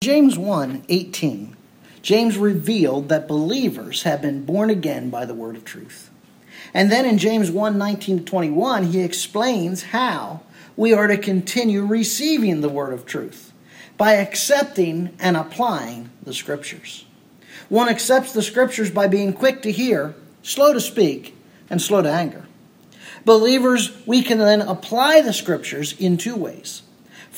James 1 18, James revealed that believers have been born again by the word of truth. And then in James 1 19 21, he explains how we are to continue receiving the word of truth by accepting and applying the scriptures. One accepts the scriptures by being quick to hear, slow to speak, and slow to anger. Believers, we can then apply the scriptures in two ways.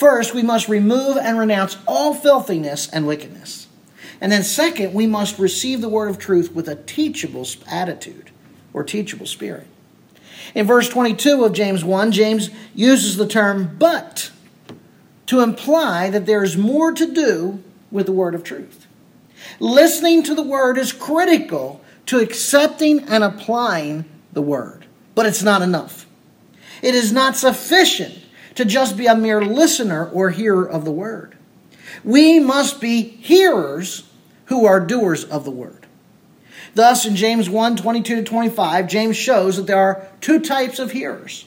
First, we must remove and renounce all filthiness and wickedness. And then, second, we must receive the word of truth with a teachable attitude or teachable spirit. In verse 22 of James 1, James uses the term but to imply that there is more to do with the word of truth. Listening to the word is critical to accepting and applying the word, but it's not enough. It is not sufficient to just be a mere listener or hearer of the word. We must be hearers who are doers of the word. Thus, in James 1 22 to 25, James shows that there are two types of hearers.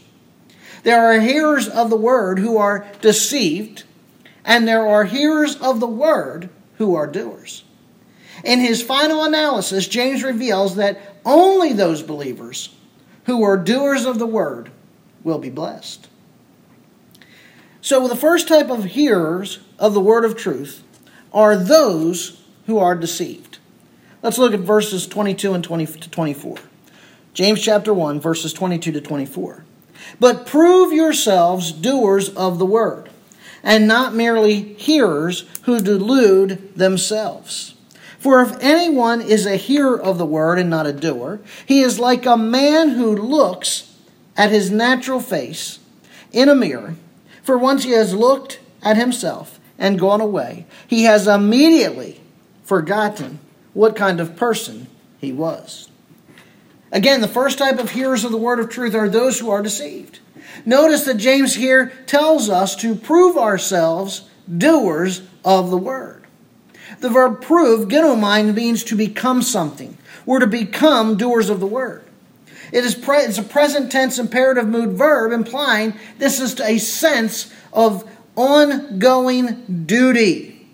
There are hearers of the word who are deceived, and there are hearers of the word who are doers. In his final analysis, James reveals that only those believers who are doers of the word will be blessed. So, the first type of hearers of the word of truth are those who are deceived. Let's look at verses 22 and 20 to 24. James chapter 1, verses 22 to 24. But prove yourselves doers of the word, and not merely hearers who delude themselves. For if anyone is a hearer of the word and not a doer, he is like a man who looks at his natural face in a mirror for once he has looked at himself and gone away, he has immediately forgotten what kind of person he was. Again, the first type of hearers of the word of truth are those who are deceived. Notice that James here tells us to prove ourselves doers of the word. The verb prove, genomine, means to become something. We're to become doers of the word. It is pre- it's a present tense imperative mood verb implying this is a sense of ongoing duty.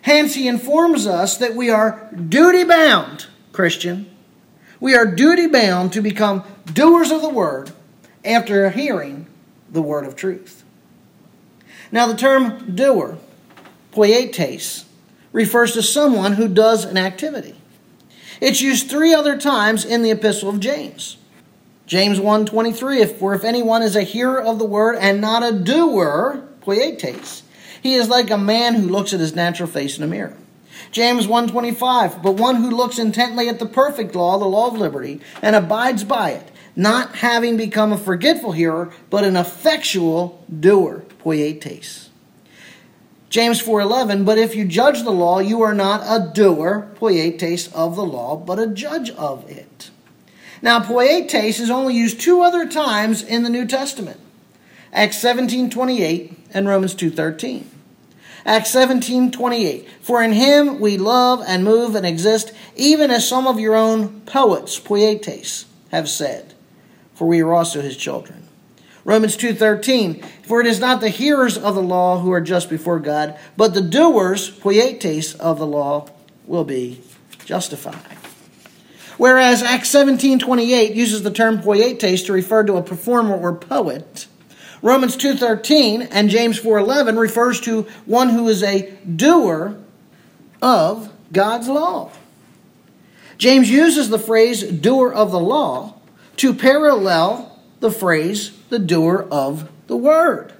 Hence, he informs us that we are duty bound, Christian. We are duty bound to become doers of the word after hearing the word of truth. Now, the term doer, poietes, refers to someone who does an activity. It's used three other times in the epistle of James. James 1.23, if, for if anyone is a hearer of the word and not a doer, poietes, he is like a man who looks at his natural face in a mirror. James 1.25, but one who looks intently at the perfect law, the law of liberty, and abides by it, not having become a forgetful hearer, but an effectual doer, poietes. James 4:11, but if you judge the law, you are not a doer, poietes of the law, but a judge of it. Now, poietes is only used two other times in the New Testament. Acts 17:28 and Romans 2:13. Acts 17:28 For in him we love and move and exist even as some of your own poets poietes have said for we are also his children. Romans 2:13 For it is not the hearers of the law who are just before God, but the doers, poietes of the law, will be justified. Whereas Acts 17:28 uses the term poietes to refer to a performer or poet, Romans 2:13 and James 4:11 refers to one who is a doer of God's law. James uses the phrase doer of the law to parallel the phrase the doer of the word.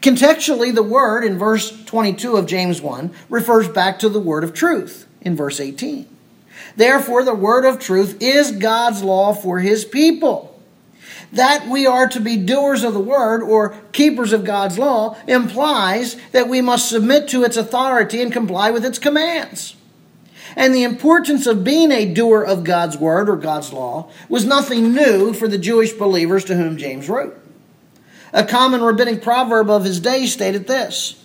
Contextually, the word in verse 22 of James 1 refers back to the word of truth in verse 18. Therefore, the word of truth is God's law for his people. That we are to be doers of the word or keepers of God's law implies that we must submit to its authority and comply with its commands. And the importance of being a doer of God's word or God's law was nothing new for the Jewish believers to whom James wrote. A common rabbinic proverb of his day stated this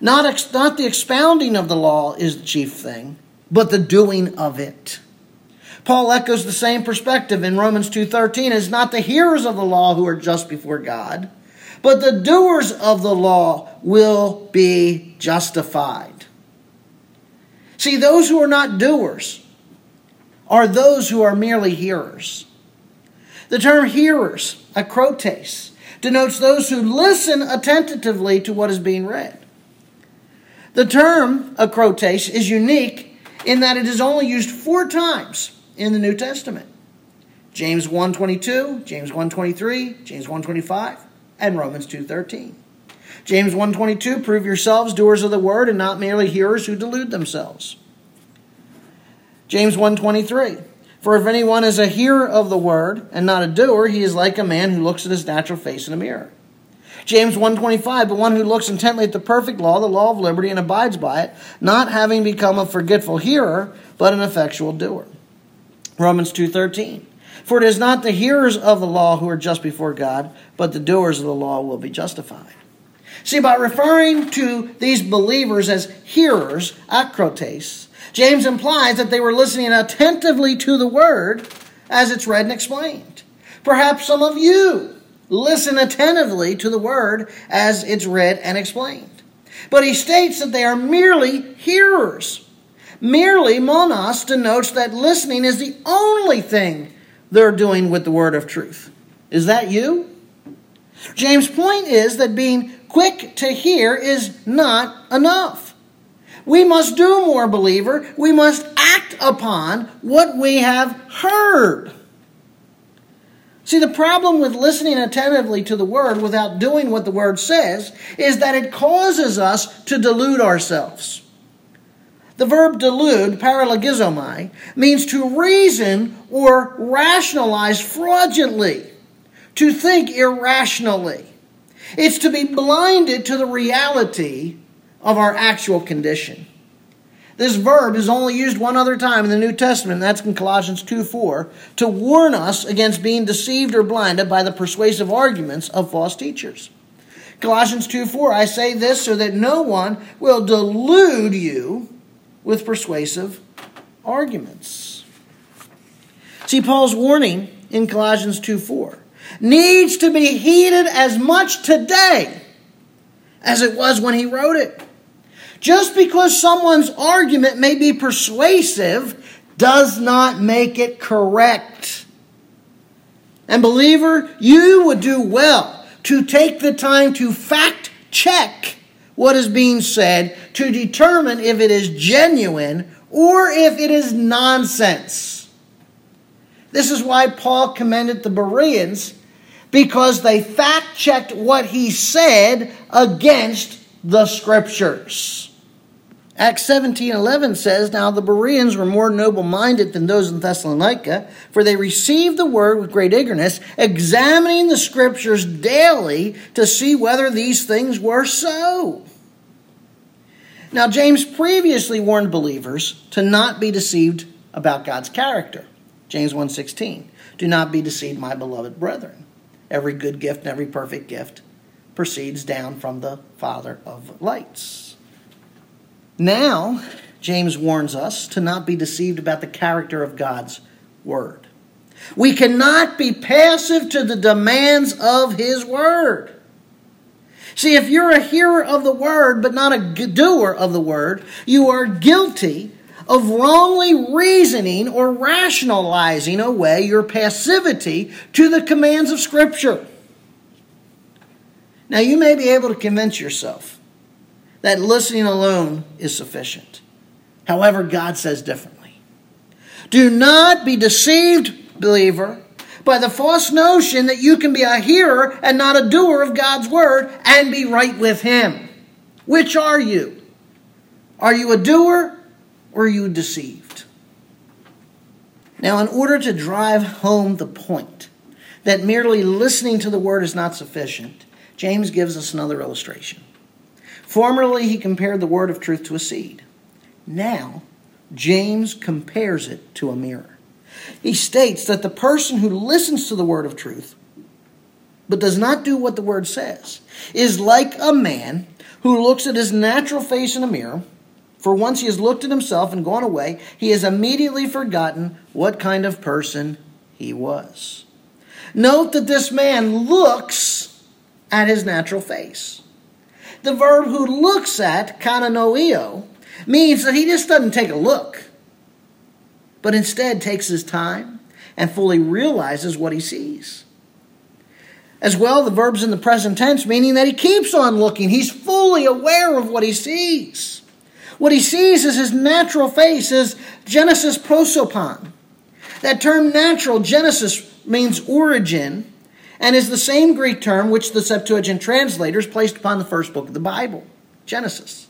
not, ex- not the expounding of the law is the chief thing, but the doing of it. Paul echoes the same perspective in Romans 2:13 it's not the hearers of the law who are just before God but the doers of the law will be justified See, those who are not doers are those who are merely hearers. The term hearers, akrotes, denotes those who listen attentively to what is being read. The term akrotes is unique in that it is only used four times in the New Testament. James 1:22, James 1:23, James 1:25, and Romans 2:13. James 1:22 prove yourselves doers of the word and not merely hearers who delude themselves. James 1:23 For if anyone is a hearer of the word and not a doer he is like a man who looks at his natural face in a mirror. James 1:25 But one who looks intently at the perfect law the law of liberty and abides by it not having become a forgetful hearer but an effectual doer. Romans 2:13 For it is not the hearers of the law who are just before God but the doers of the law will be justified. See, by referring to these believers as hearers, akrotes, James implies that they were listening attentively to the word as it's read and explained. Perhaps some of you listen attentively to the word as it's read and explained. But he states that they are merely hearers. Merely monos denotes that listening is the only thing they're doing with the word of truth. Is that you? James' point is that being quick to hear is not enough. We must do more, believer. We must act upon what we have heard. See, the problem with listening attentively to the word without doing what the word says is that it causes us to delude ourselves. The verb delude, paralogizomai, means to reason or rationalize fraudulently, to think irrationally. It's to be blinded to the reality of our actual condition. This verb is only used one other time in the New Testament, and that's in Colossians 2 4, to warn us against being deceived or blinded by the persuasive arguments of false teachers. Colossians 2 4, I say this so that no one will delude you with persuasive arguments. See, Paul's warning in Colossians 2 4 needs to be heeded as much today as it was when he wrote it. Just because someone's argument may be persuasive does not make it correct. And, believer, you would do well to take the time to fact check what is being said to determine if it is genuine or if it is nonsense. This is why Paul commended the Bereans because they fact checked what he said against the scriptures. Acts 17 11 says, Now the Bereans were more noble minded than those in Thessalonica, for they received the word with great eagerness, examining the scriptures daily to see whether these things were so. Now, James previously warned believers to not be deceived about God's character. James 1:16. Do not be deceived, my beloved brethren. Every good gift and every perfect gift proceeds down from the Father of lights. Now, James warns us to not be deceived about the character of God's word. We cannot be passive to the demands of his word. See, if you're a hearer of the word but not a doer of the word, you are guilty of wrongly reasoning or rationalizing away your passivity to the commands of Scripture. Now, you may be able to convince yourself that listening alone is sufficient. However, God says differently. Do not be deceived, believer, by the false notion that you can be a hearer and not a doer of God's word and be right with Him. Which are you? Are you a doer are you deceived? Now, in order to drive home the point that merely listening to the word is not sufficient, James gives us another illustration. Formerly, he compared the word of truth to a seed. Now, James compares it to a mirror. He states that the person who listens to the word of truth but does not do what the word says is like a man who looks at his natural face in a mirror. For once he has looked at himself and gone away, he has immediately forgotten what kind of person he was. Note that this man looks at his natural face. The verb who looks at, katanoeo, means that he just doesn't take a look, but instead takes his time and fully realizes what he sees. As well, the verb's in the present tense, meaning that he keeps on looking. He's fully aware of what he sees. What he sees is his natural face, his Genesis prosopon. That term natural, Genesis, means origin, and is the same Greek term which the Septuagint translators placed upon the first book of the Bible, Genesis.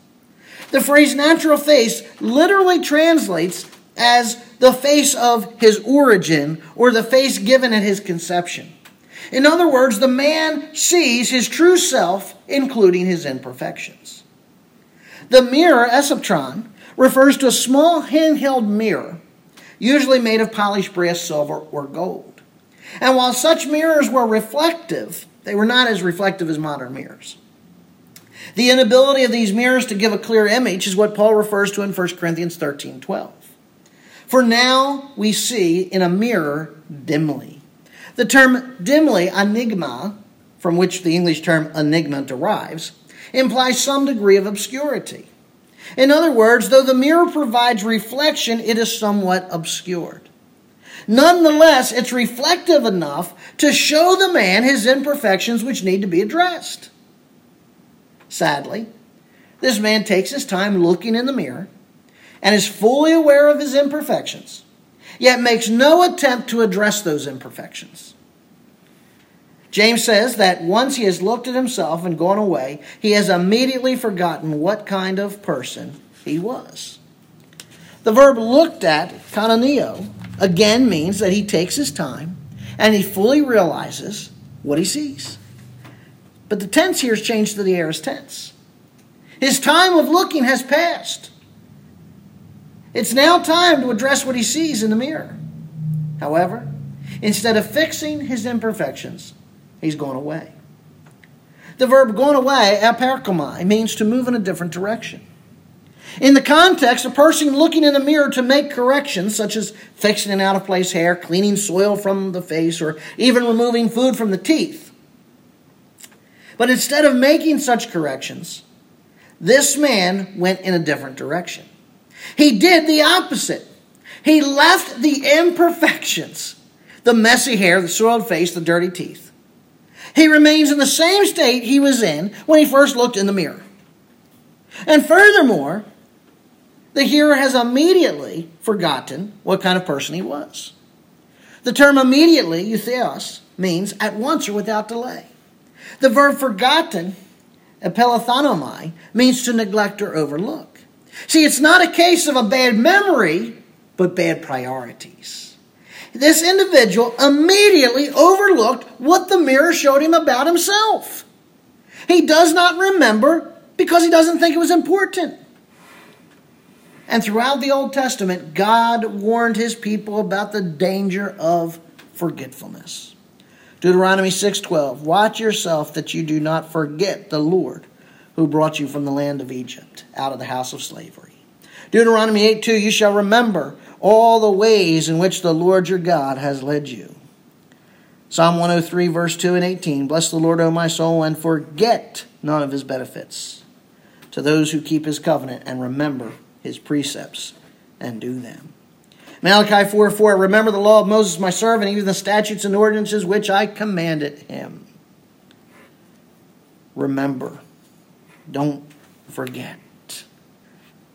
The phrase natural face literally translates as the face of his origin or the face given at his conception. In other words, the man sees his true self, including his imperfections. The mirror, esoptron, refers to a small handheld mirror, usually made of polished brass, silver, or gold. And while such mirrors were reflective, they were not as reflective as modern mirrors. The inability of these mirrors to give a clear image is what Paul refers to in 1 Corinthians 13 12. For now we see in a mirror dimly. The term dimly, enigma, from which the English term enigma derives, implies some degree of obscurity. In other words, though the mirror provides reflection, it is somewhat obscured. Nonetheless, it's reflective enough to show the man his imperfections which need to be addressed. Sadly, this man takes his time looking in the mirror and is fully aware of his imperfections, yet makes no attempt to address those imperfections. James says that once he has looked at himself and gone away, he has immediately forgotten what kind of person he was. The verb looked at, katanoeo, again means that he takes his time and he fully realizes what he sees. But the tense here is changed to the aorist tense. His time of looking has passed. It's now time to address what he sees in the mirror. However, instead of fixing his imperfections, he's gone away. The verb "gone away, aperchomai, means to move in a different direction. In the context, a person looking in the mirror to make corrections, such as fixing an out of place hair, cleaning soil from the face, or even removing food from the teeth. But instead of making such corrections, this man went in a different direction. He did the opposite. He left the imperfections, the messy hair, the soiled face, the dirty teeth. He remains in the same state he was in when he first looked in the mirror. And furthermore, the hearer has immediately forgotten what kind of person he was. The term immediately, eutheos, means at once or without delay. The verb forgotten, epilanthanomai, means to neglect or overlook. See, it's not a case of a bad memory, but bad priorities. This individual immediately overlooked what the mirror showed him about himself. He does not remember because he doesn't think it was important. And throughout the Old Testament, God warned his people about the danger of forgetfulness. Deuteronomy 6:12 Watch yourself that you do not forget the Lord who brought you from the land of Egypt, out of the house of slavery. Deuteronomy 8 2, you shall remember all the ways in which the Lord your God has led you. Psalm 103, verse 2 and 18 Bless the Lord, O my soul, and forget none of his benefits to those who keep his covenant and remember his precepts and do them. Malachi 4 4 Remember the law of Moses, my servant, even the statutes and ordinances which I commanded him. Remember. Don't forget.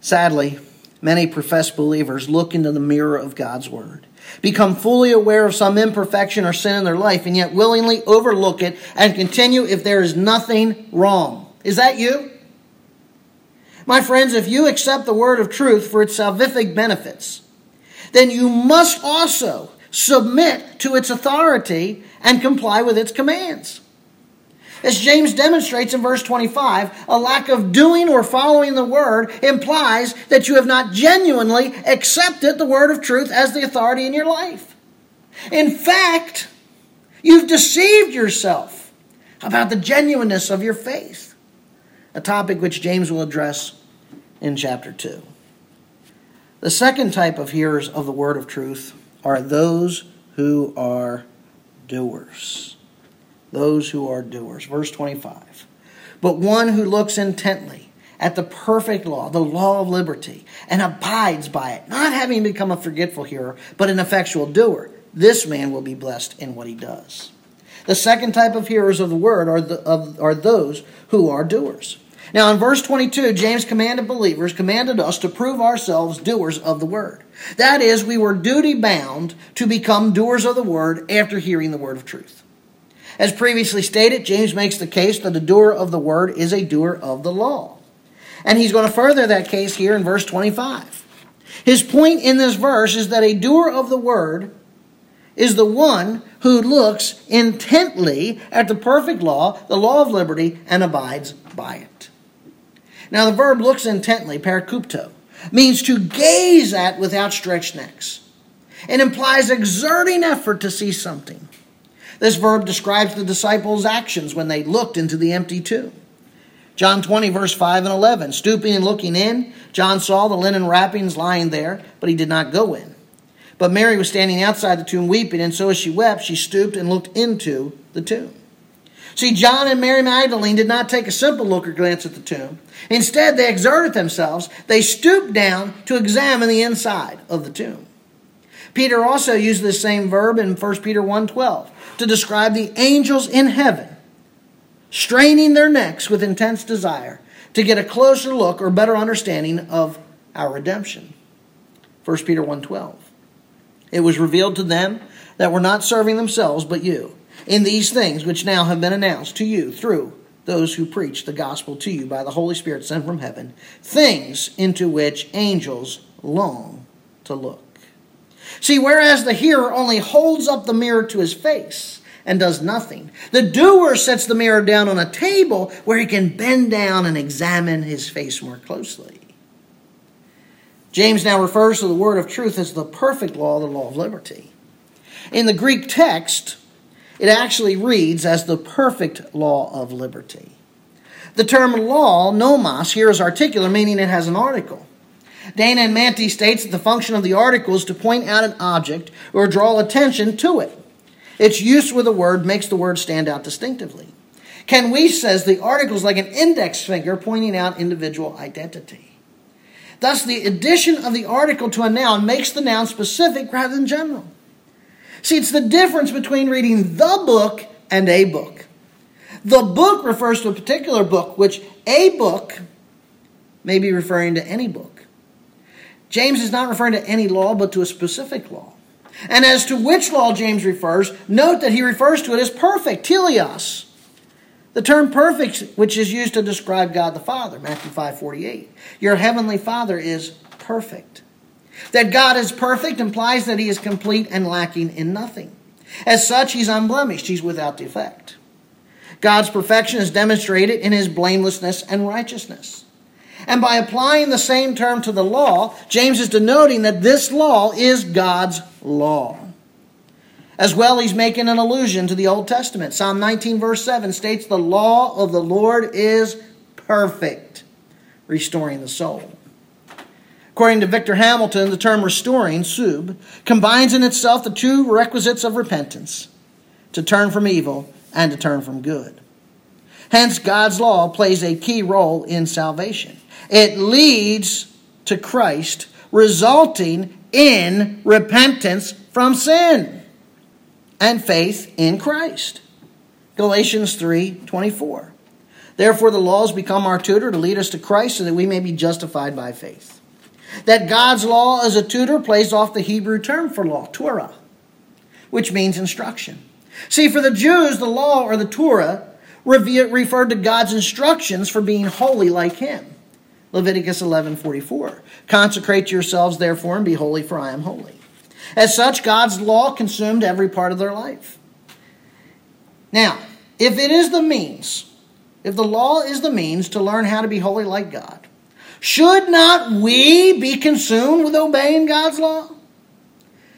Sadly, many professed believers look into the mirror of God's Word, become fully aware of some imperfection or sin in their life, and yet willingly overlook it and continue if there is nothing wrong. Is that you? My friends, if you accept the word of truth for its salvific benefits, then you must also submit to its authority and comply with its commands. As James demonstrates in verse 25, a lack of doing or following the word implies that you have not genuinely accepted the word of truth as the authority in your life. In fact, you've deceived yourself about the genuineness of your faith, a topic which James will address in chapter 2. The second type of hearers of the word of truth are those who are doers those who are doers. Verse 25. But one who looks intently at the perfect law, the law of liberty, and abides by it, not having become a forgetful hearer, but an effectual doer, this man will be blessed in what he does. The second type of hearers of the word are, the, of, are those who are doers. Now, in verse 22, James commanded believers, commanded us to prove ourselves doers of the word. That is, we were duty bound to become doers of the word after hearing the word of truth. As previously stated, James makes the case that the doer of the word is a doer of the law. And he's going to further that case here in verse 25. His point in this verse is that a doer of the word is the one who looks intently at the perfect law, the law of liberty, and abides by it. Now, the verb looks intently, parakupto, means to gaze at with outstretched necks. It implies exerting effort to see something. This verb describes the disciples' actions when they looked into the empty tomb. John 20, verse 5 and 11. Stooping and looking in, John saw the linen wrappings lying there, but he did not go in. But Mary was standing outside the tomb weeping, and so as she wept, she stooped and looked into the tomb. See, John and Mary Magdalene did not take a simple look or glance at the tomb. Instead, they exerted themselves. They stooped down to examine the inside of the tomb. Peter also used this same verb in 1 Peter 1:12 to describe the angels in heaven straining their necks with intense desire to get a closer look or better understanding of our redemption. 1 Peter 1:12. It was revealed to them that were not serving themselves but you in these things which now have been announced to you through those who preach the gospel to you by the Holy Spirit sent from heaven, things into which angels long to look. See, whereas the hearer only holds up the mirror to his face and does nothing, the doer sets the mirror down on a table where he can bend down and examine his face more closely. James now refers to the word of truth as the perfect law, the law of liberty. In the Greek text, it actually reads as the perfect law of liberty. The term law, nomos, here is articular, meaning it has an article. Dana and Mantey states that the function of the article is to point out an object or draw attention to it. Its use with a word makes the word stand out distinctively. Ken Wuest says the article is like an index finger pointing out individual identity. Thus, the addition of the article to a noun makes the noun specific rather than general. See, it's the difference between reading the book and a book. The book refers to a particular book, which a book may be referring to any book. James is not referring to any law, but to a specific law. And as to which law James refers, note that he refers to it as perfect, teleos. The term perfect, which is used to describe God the Father, Matthew 5 48. Your heavenly Father is perfect. That God is perfect implies that he is complete and lacking in nothing. As such, he's unblemished, he's without defect. God's perfection is demonstrated in his blamelessness and righteousness. And by applying the same term to the law, James is denoting that this law is God's law. As well, he's making an allusion to the Old Testament. Psalm 19, verse 7 states, The law of the Lord is perfect, restoring the soul. According to Victor Hamilton, the term restoring, sub, combines in itself the two requisites of repentance to turn from evil and to turn from good. Hence, God's law plays a key role in salvation. It leads to Christ, resulting in repentance from sin and faith in Christ. Galatians 3:24. Therefore the laws become our tutor to lead us to Christ so that we may be justified by faith. That God's law as a tutor plays off the Hebrew term for law, Torah, which means instruction. See, for the Jews, the law or the Torah referred to God's instructions for being holy like him. Leviticus 11:44. Consecrate yourselves therefore and be holy for I am holy. As such, God's law consumed every part of their life. Now, if it is the means, if the law is the means to learn how to be holy like God, should not we be consumed with obeying God's law?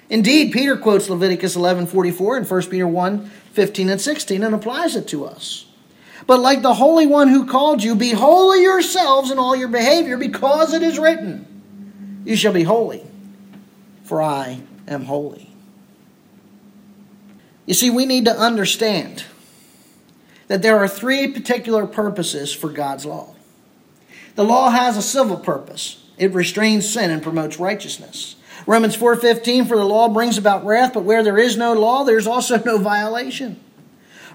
Indeed, Peter quotes Leviticus 11:44 and 1 Peter 1:15 and 16 and applies it to us. But like the Holy One who called you, be holy yourselves in all your behavior, because it is written, You shall be holy, for I am holy. You see, we need to understand that there are three particular purposes for God's law. The law has a civil purpose. It restrains sin and promotes righteousness. Romans 4:15 for the law brings about wrath, but where there is no law, there's also no violation.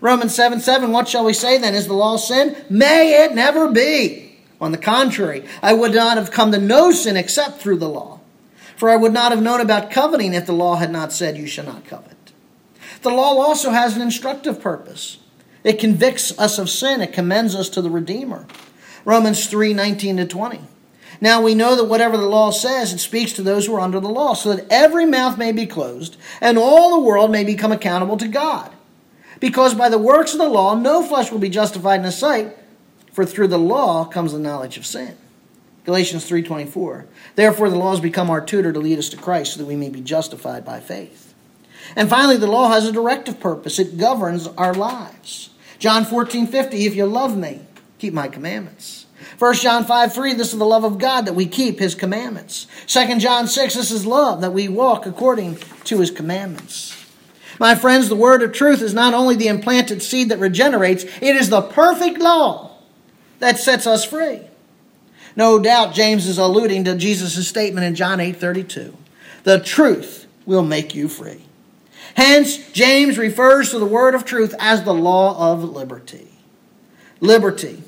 Romans 7 7, what shall we say then? Is the law sin? May it never be. On the contrary, I would not have come to know sin except through the law. For I would not have known about coveting if the law had not said, You shall not covet. The law also has an instructive purpose. It convicts us of sin, it commends us to the Redeemer. Romans 3 19 to 20. Now we know that whatever the law says, it speaks to those who are under the law, so that every mouth may be closed, and all the world may become accountable to God. Because by the works of the law, no flesh will be justified in his sight, for through the law comes the knowledge of sin. Galatians 3:24. Therefore the law has become our tutor to lead us to Christ so that we may be justified by faith. And finally the law has a directive purpose. It governs our lives. John 14:50 If you love me, keep my commandments. 1 John 5 3, this is the love of God that we keep his commandments. 2 John 6, this is love that we walk according to his commandments. My friends, the word of truth is not only the implanted seed that regenerates, it is the perfect law that sets us free. No doubt James is alluding to Jesus' statement in John 8 32. The truth will make you free. Hence, James refers to the word of truth as the law of liberty. Liberty,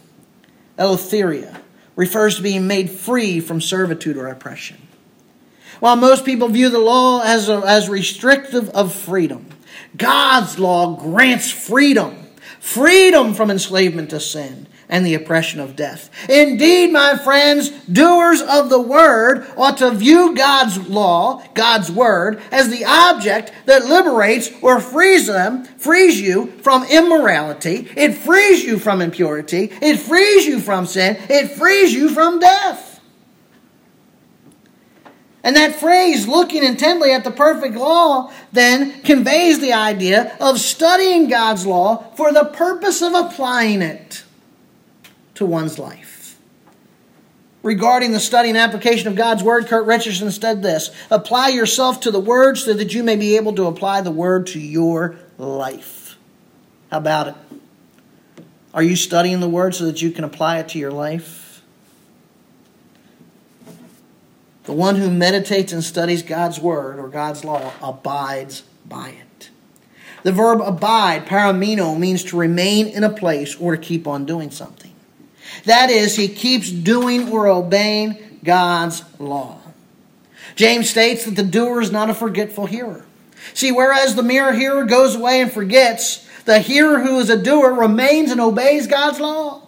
eleutheria, refers to being made free from servitude or oppression. While most people view the law as, a, as restrictive of freedom, God's law grants freedom freedom from enslavement to sin and the oppression of death. Indeed, my friends, doers of the word ought to view God's law, God's word, as the object that liberates or frees them, frees you from immorality. It frees you from impurity. It frees you from sin. It frees you from death. And that phrase, looking intently at the perfect law, then conveys the idea of studying God's law for the purpose of applying it to one's life. Regarding the study and application of God's Word, Kurt Richardson said this Apply yourself to the Word so that you may be able to apply the Word to your life. How about it? Are you studying the Word so that you can apply it to your life? The one who meditates and studies God's Word or God's law abides by it. The verb abide, parameno, means to remain in a place or to keep on doing something. That is, he keeps doing or obeying God's law. James states that the doer is not a forgetful hearer. See, whereas the mere hearer goes away and forgets, the hearer who is a doer remains and obeys God's law.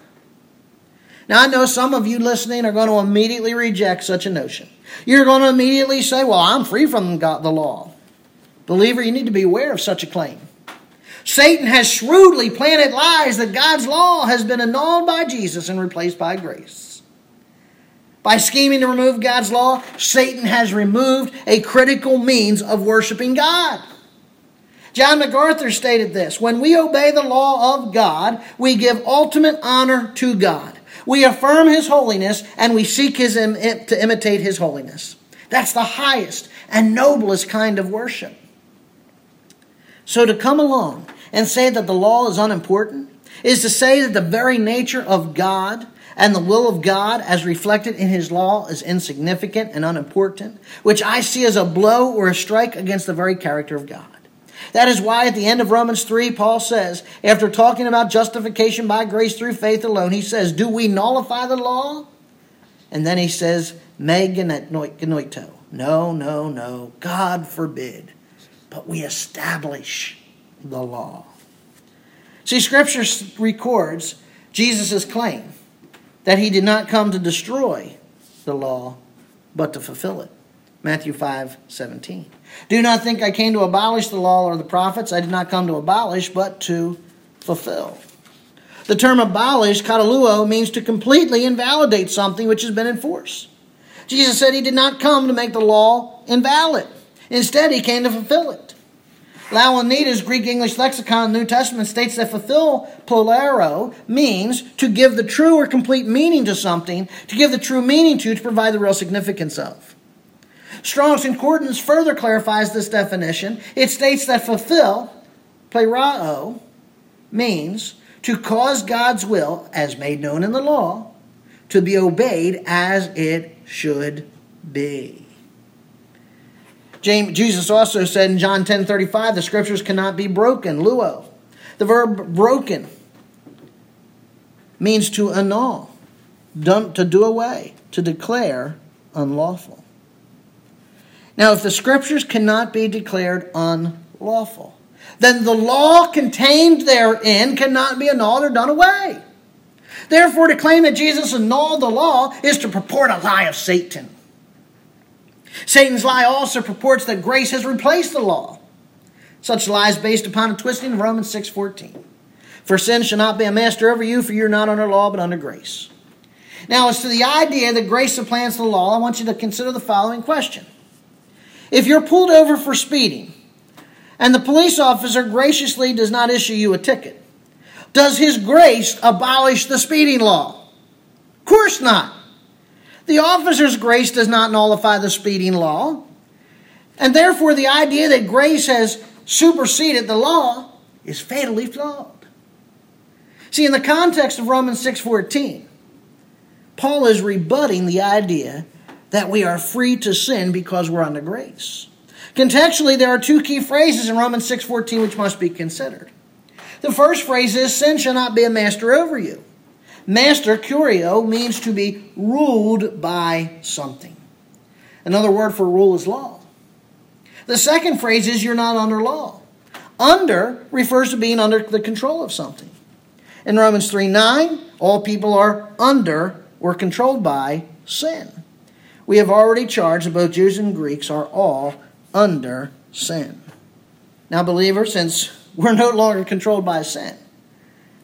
Now, I know some of you listening are going to immediately reject such a notion. You're going to immediately say, Well, I'm free from God, the law. Believer, you need to be aware of such a claim. Satan has shrewdly planted lies that God's law has been annulled by Jesus and replaced by grace. By scheming to remove God's law, Satan has removed a critical means of worshiping God. John MacArthur stated this When we obey the law of God, we give ultimate honor to God. We affirm His holiness and we seek his Im- to imitate His holiness. That's the highest and noblest kind of worship. So to come along and say that the law is unimportant is to say that the very nature of God and the will of God as reflected in his law is insignificant and unimportant, which I see as a blow or a strike against the very character of God. That is why at the end of Romans 3, Paul says, after talking about justification by grace through faith alone, he says, Do we nullify the law? And then he says, Me genoito. No, no, no. God forbid. But we establish the law. See, Scripture records Jesus' claim that he did not come to destroy the law, but to fulfill it. Matthew 5 17. Do not think I came to abolish the law or the prophets. I did not come to abolish, but to fulfill. The term abolish, kataluo, means to completely invalidate something which has been in force. Jesus said he did not come to make the law invalid. Instead, he came to fulfill it. Louw-Nida, Greek English lexicon, New Testament states that fulfill pleroo means to give the true or complete meaning to something, to give the true meaning to, to provide the real significance of. Strong's Concordance further clarifies this definition. It states that fulfill, pleroo, means to cause God's will, as made known in the law, to be obeyed as it should be. James, Jesus also said in John 10 35, the scriptures cannot be broken. Luo. The verb broken means to annul, done, to do away, to declare unlawful. Now, if the scriptures cannot be declared unlawful, then the law contained therein cannot be annulled or done away. Therefore, to claim that Jesus annulled the law is to purport a lie of Satan. Satan's lie also purports that grace has replaced the law. Such lies based upon a twisting of Romans 6:14. For sin shall not be a master over you, for you're not under law, but under grace. Now, as to the idea that grace supplants the law, I want you to consider the following question. If you're pulled over for speeding, and the police officer graciously does not issue you a ticket, does his grace abolish the speeding law? Of course not. The officer's grace does not nullify the speeding law. And therefore, the idea that grace has superseded the law is fatally flawed. See, in the context of Romans 6:14, Paul is rebutting the idea that we are free to sin because we're under grace. Contextually, there are two key phrases in Romans 6:14 which must be considered. The first phrase is sin shall not be a master over you. Master, curio, means to be ruled by something. Another word for rule is law. The second phrase is you're not under law. Under refers to being under the control of something. In Romans 3 9, all people are under or controlled by sin. We have already charged that both Jews and Greeks are all under sin. Now, believers, since we're no longer controlled by sin,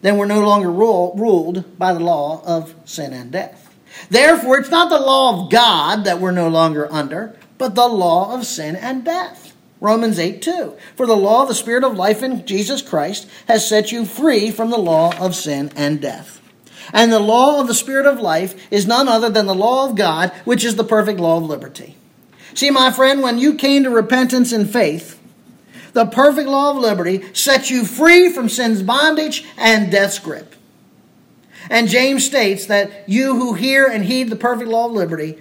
then we're no longer rule, ruled by the law of sin and death. Therefore, it's not the law of God that we're no longer under, but the law of sin and death. Romans 8 2. For the law of the Spirit of life in Jesus Christ has set you free from the law of sin and death. And the law of the Spirit of life is none other than the law of God, which is the perfect law of liberty. See, my friend, when you came to repentance and faith, the perfect law of liberty sets you free from sin's bondage and death's grip. And James states that you who hear and heed the perfect law of liberty,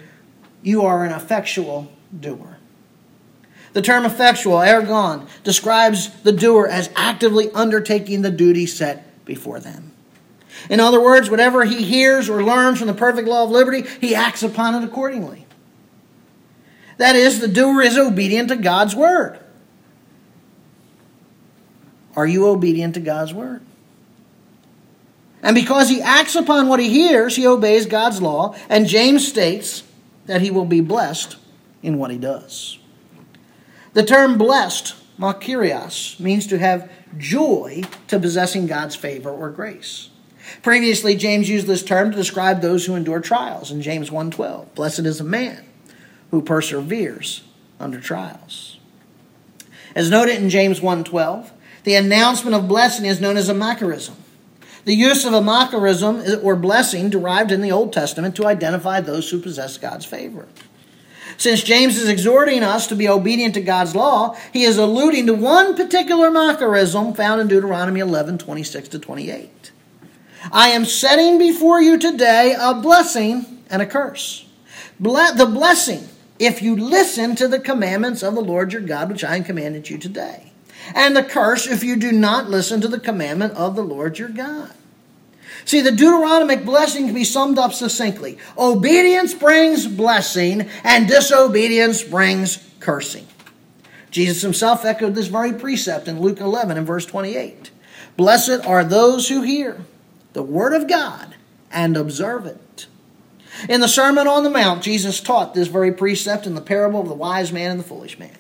you are an effectual doer. The term effectual, ergon, describes the doer as actively undertaking the duty set before them. In other words, whatever he hears or learns from the perfect law of liberty, he acts upon it accordingly. That is, the doer is obedient to God's word. Are you obedient to God's word? And because he acts upon what he hears, he obeys God's law, and James states that he will be blessed in what he does. The term blessed, makarios, means to have joy to possessing God's favor or grace. Previously, James used this term to describe those who endure trials in James 1:12. Blessed is a man who perseveres under trials. As noted in James 1:12, the announcement of blessing is known as a macarism. The use of a macarism or blessing derived in the Old Testament to identify those who possess God's favor. Since James is exhorting us to be obedient to God's law, he is alluding to one particular macarism found in Deuteronomy 11 26 to 28. I am setting before you today a blessing and a curse. The blessing, if you listen to the commandments of the Lord your God, which I have commanded you today. And the curse, if you do not listen to the commandment of the Lord your God. See, the Deuteronomic blessing can be summed up succinctly obedience brings blessing, and disobedience brings cursing. Jesus himself echoed this very precept in Luke 11 and verse 28. Blessed are those who hear the word of God and observe it. In the Sermon on the Mount, Jesus taught this very precept in the parable of the wise man and the foolish man.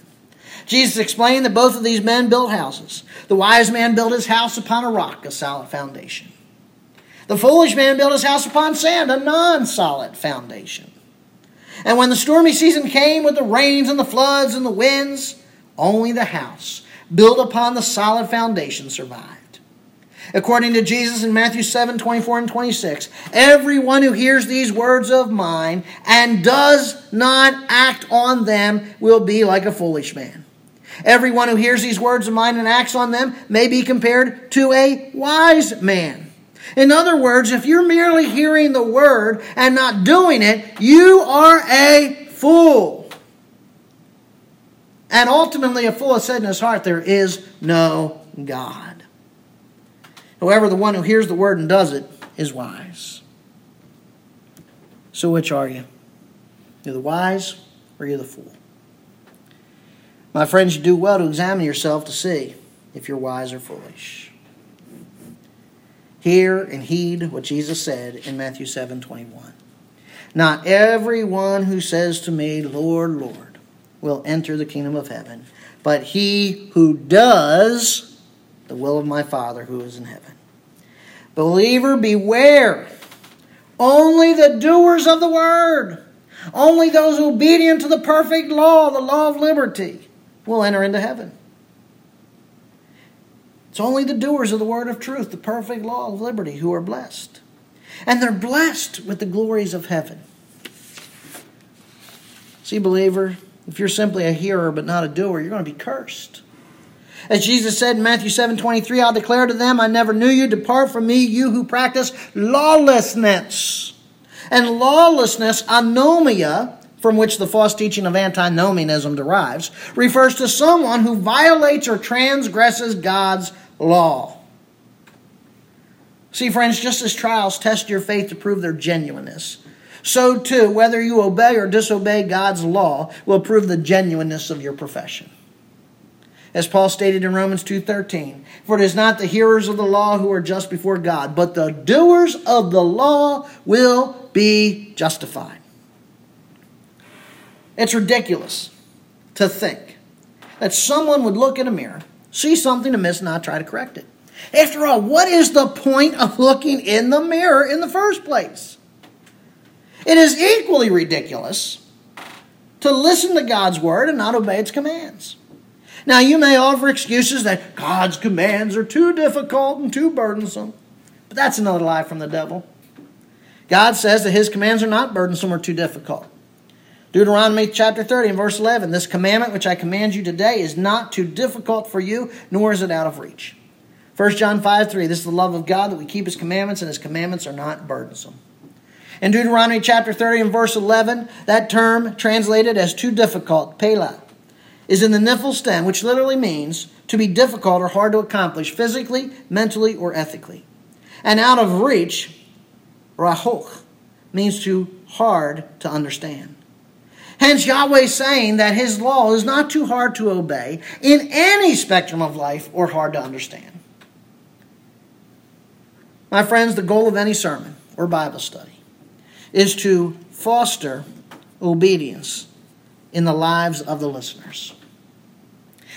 Jesus explained that both of these men built houses. The wise man built his house upon a rock, a solid foundation. The foolish man built his house upon sand, a non solid foundation. And when the stormy season came with the rains and the floods and the winds, only the house built upon the solid foundation survived. According to Jesus in Matthew 7 24 and 26, everyone who hears these words of mine and does not act on them will be like a foolish man. Everyone who hears these words of mine and acts on them may be compared to a wise man In other words, if you're merely hearing the word and not doing it, you are a fool. And ultimately, a fool has said in his heart, There is no God. However, the one who hears the word and does it is wise. So, which are you? You're the wise or you're the fool? My friends, you do well to examine yourself to see if you're wise or foolish. Hear and heed what Jesus said in Matthew 7 21. Not everyone who says to me, Lord, Lord, will enter the kingdom of heaven, but he who does the will of my Father who is in heaven. Believer, beware. Only the doers of the word, only those obedient to the perfect law, the law of liberty, will enter into heaven. It's only the doers of the word of truth, the perfect law of liberty, who are blessed. And they're blessed with the glories of heaven. See, believer, if you're simply a hearer but not a doer, you're going to be cursed. As Jesus said in Matthew 7 23, I'll declare to them, I never knew you. Depart from me, you who practice lawlessness. And lawlessness, anomia, from which the false teaching of antinomianism derives, refers to someone who violates or transgresses God's law. See, friends, just as trials test your faith to prove their genuineness, so too, whether you obey or disobey God's law will prove the genuineness of your profession. As Paul stated in Romans 2:13, for it is not the hearers of the law who are just before God, but the doers of the law will be justified. It's ridiculous to think that someone would look in a mirror, see something amiss, and not try to correct it. After all, what is the point of looking in the mirror in the first place? It is equally ridiculous to listen to God's word and not obey its commands. Now, you may offer excuses that God's commands are too difficult and too burdensome, but that's another lie from the devil. God says that his commands are not burdensome or too difficult. Deuteronomy chapter 30 and verse 11 This commandment which I command you today is not too difficult for you, nor is it out of reach. 1 John 5 3 This is the love of God that we keep his commandments, and his commandments are not burdensome. In Deuteronomy chapter 30 and verse 11, that term translated as too difficult, pela, is in the niphal stem, which literally means to be difficult or hard to accomplish physically, mentally, or ethically. And out of reach, rahoch, means too hard to understand. Hence, Yahweh saying that his law is not too hard to obey in any spectrum of life or hard to understand. My friends, the goal of any sermon or Bible study is to foster obedience in the lives of the listeners.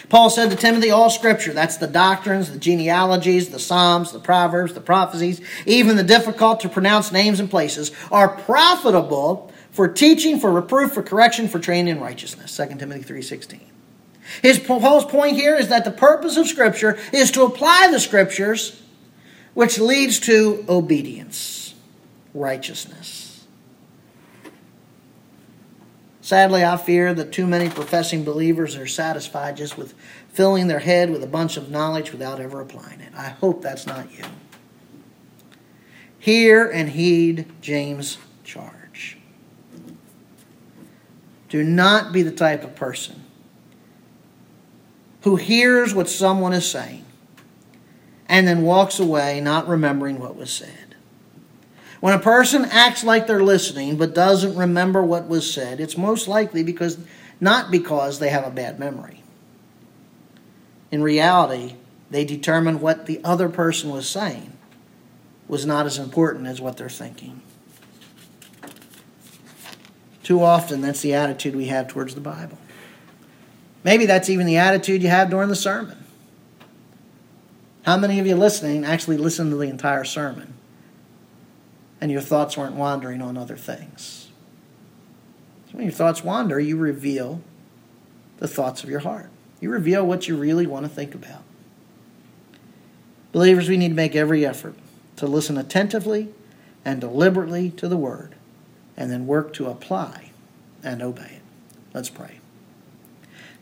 Paul said to Timothy, All scripture, that's the doctrines, the genealogies, the Psalms, the Proverbs, the prophecies, even the difficult to pronounce names and places, are profitable for teaching, for reproof, for correction, for training in righteousness. 2 Timothy 3.16. His Paul's point here is that the purpose of Scripture is to apply the Scriptures, which leads to obedience, righteousness. Sadly, I fear that too many professing believers are satisfied just with filling their head with a bunch of knowledge without ever applying it. I hope that's not you. Hear and heed James' charge. Do not be the type of person who hears what someone is saying and then walks away not remembering what was said. When a person acts like they're listening but doesn't remember what was said, it's most likely because not because they have a bad memory. In reality, they determine what the other person was saying was not as important as what they're thinking. Too often, that's the attitude we have towards the Bible. Maybe that's even the attitude you have during the sermon. How many of you listening actually listened to the entire sermon and your thoughts weren't wandering on other things? So when your thoughts wander, you reveal the thoughts of your heart. You reveal what you really want to think about. Believers, we need to make every effort to listen attentively and deliberately to the Word and then work to apply and obey it. Let's pray.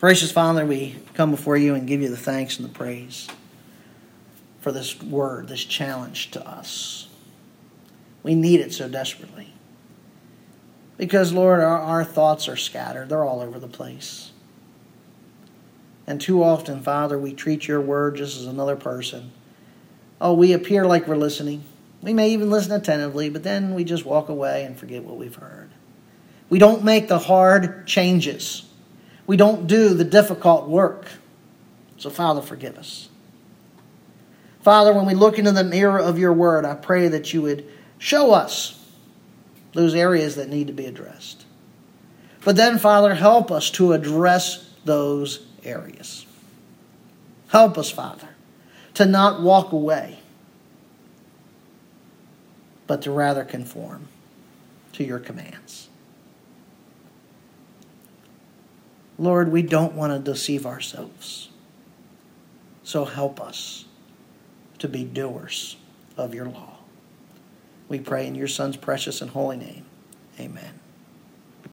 Gracious Father, we come before you and give you the thanks and the praise for this word, this challenge to us. We need it so desperately. Because, Lord, our, our thoughts are scattered, they're all over the place. And too often, Father, we treat your word just as another person. Oh, we appear like we're listening. We may even listen attentively, but then we just walk away and forget what we've heard. We don't make the hard changes. We don't do the difficult work. So, Father, forgive us. Father, when we look into the mirror of your word, I pray that you would show us those areas that need to be addressed. But then, Father, help us to address those areas. Help us, Father, to not walk away, but to rather conform to your commands. Lord, we don't want to deceive ourselves. So help us to be doers of your law. We pray in your Son's precious and holy name. Amen.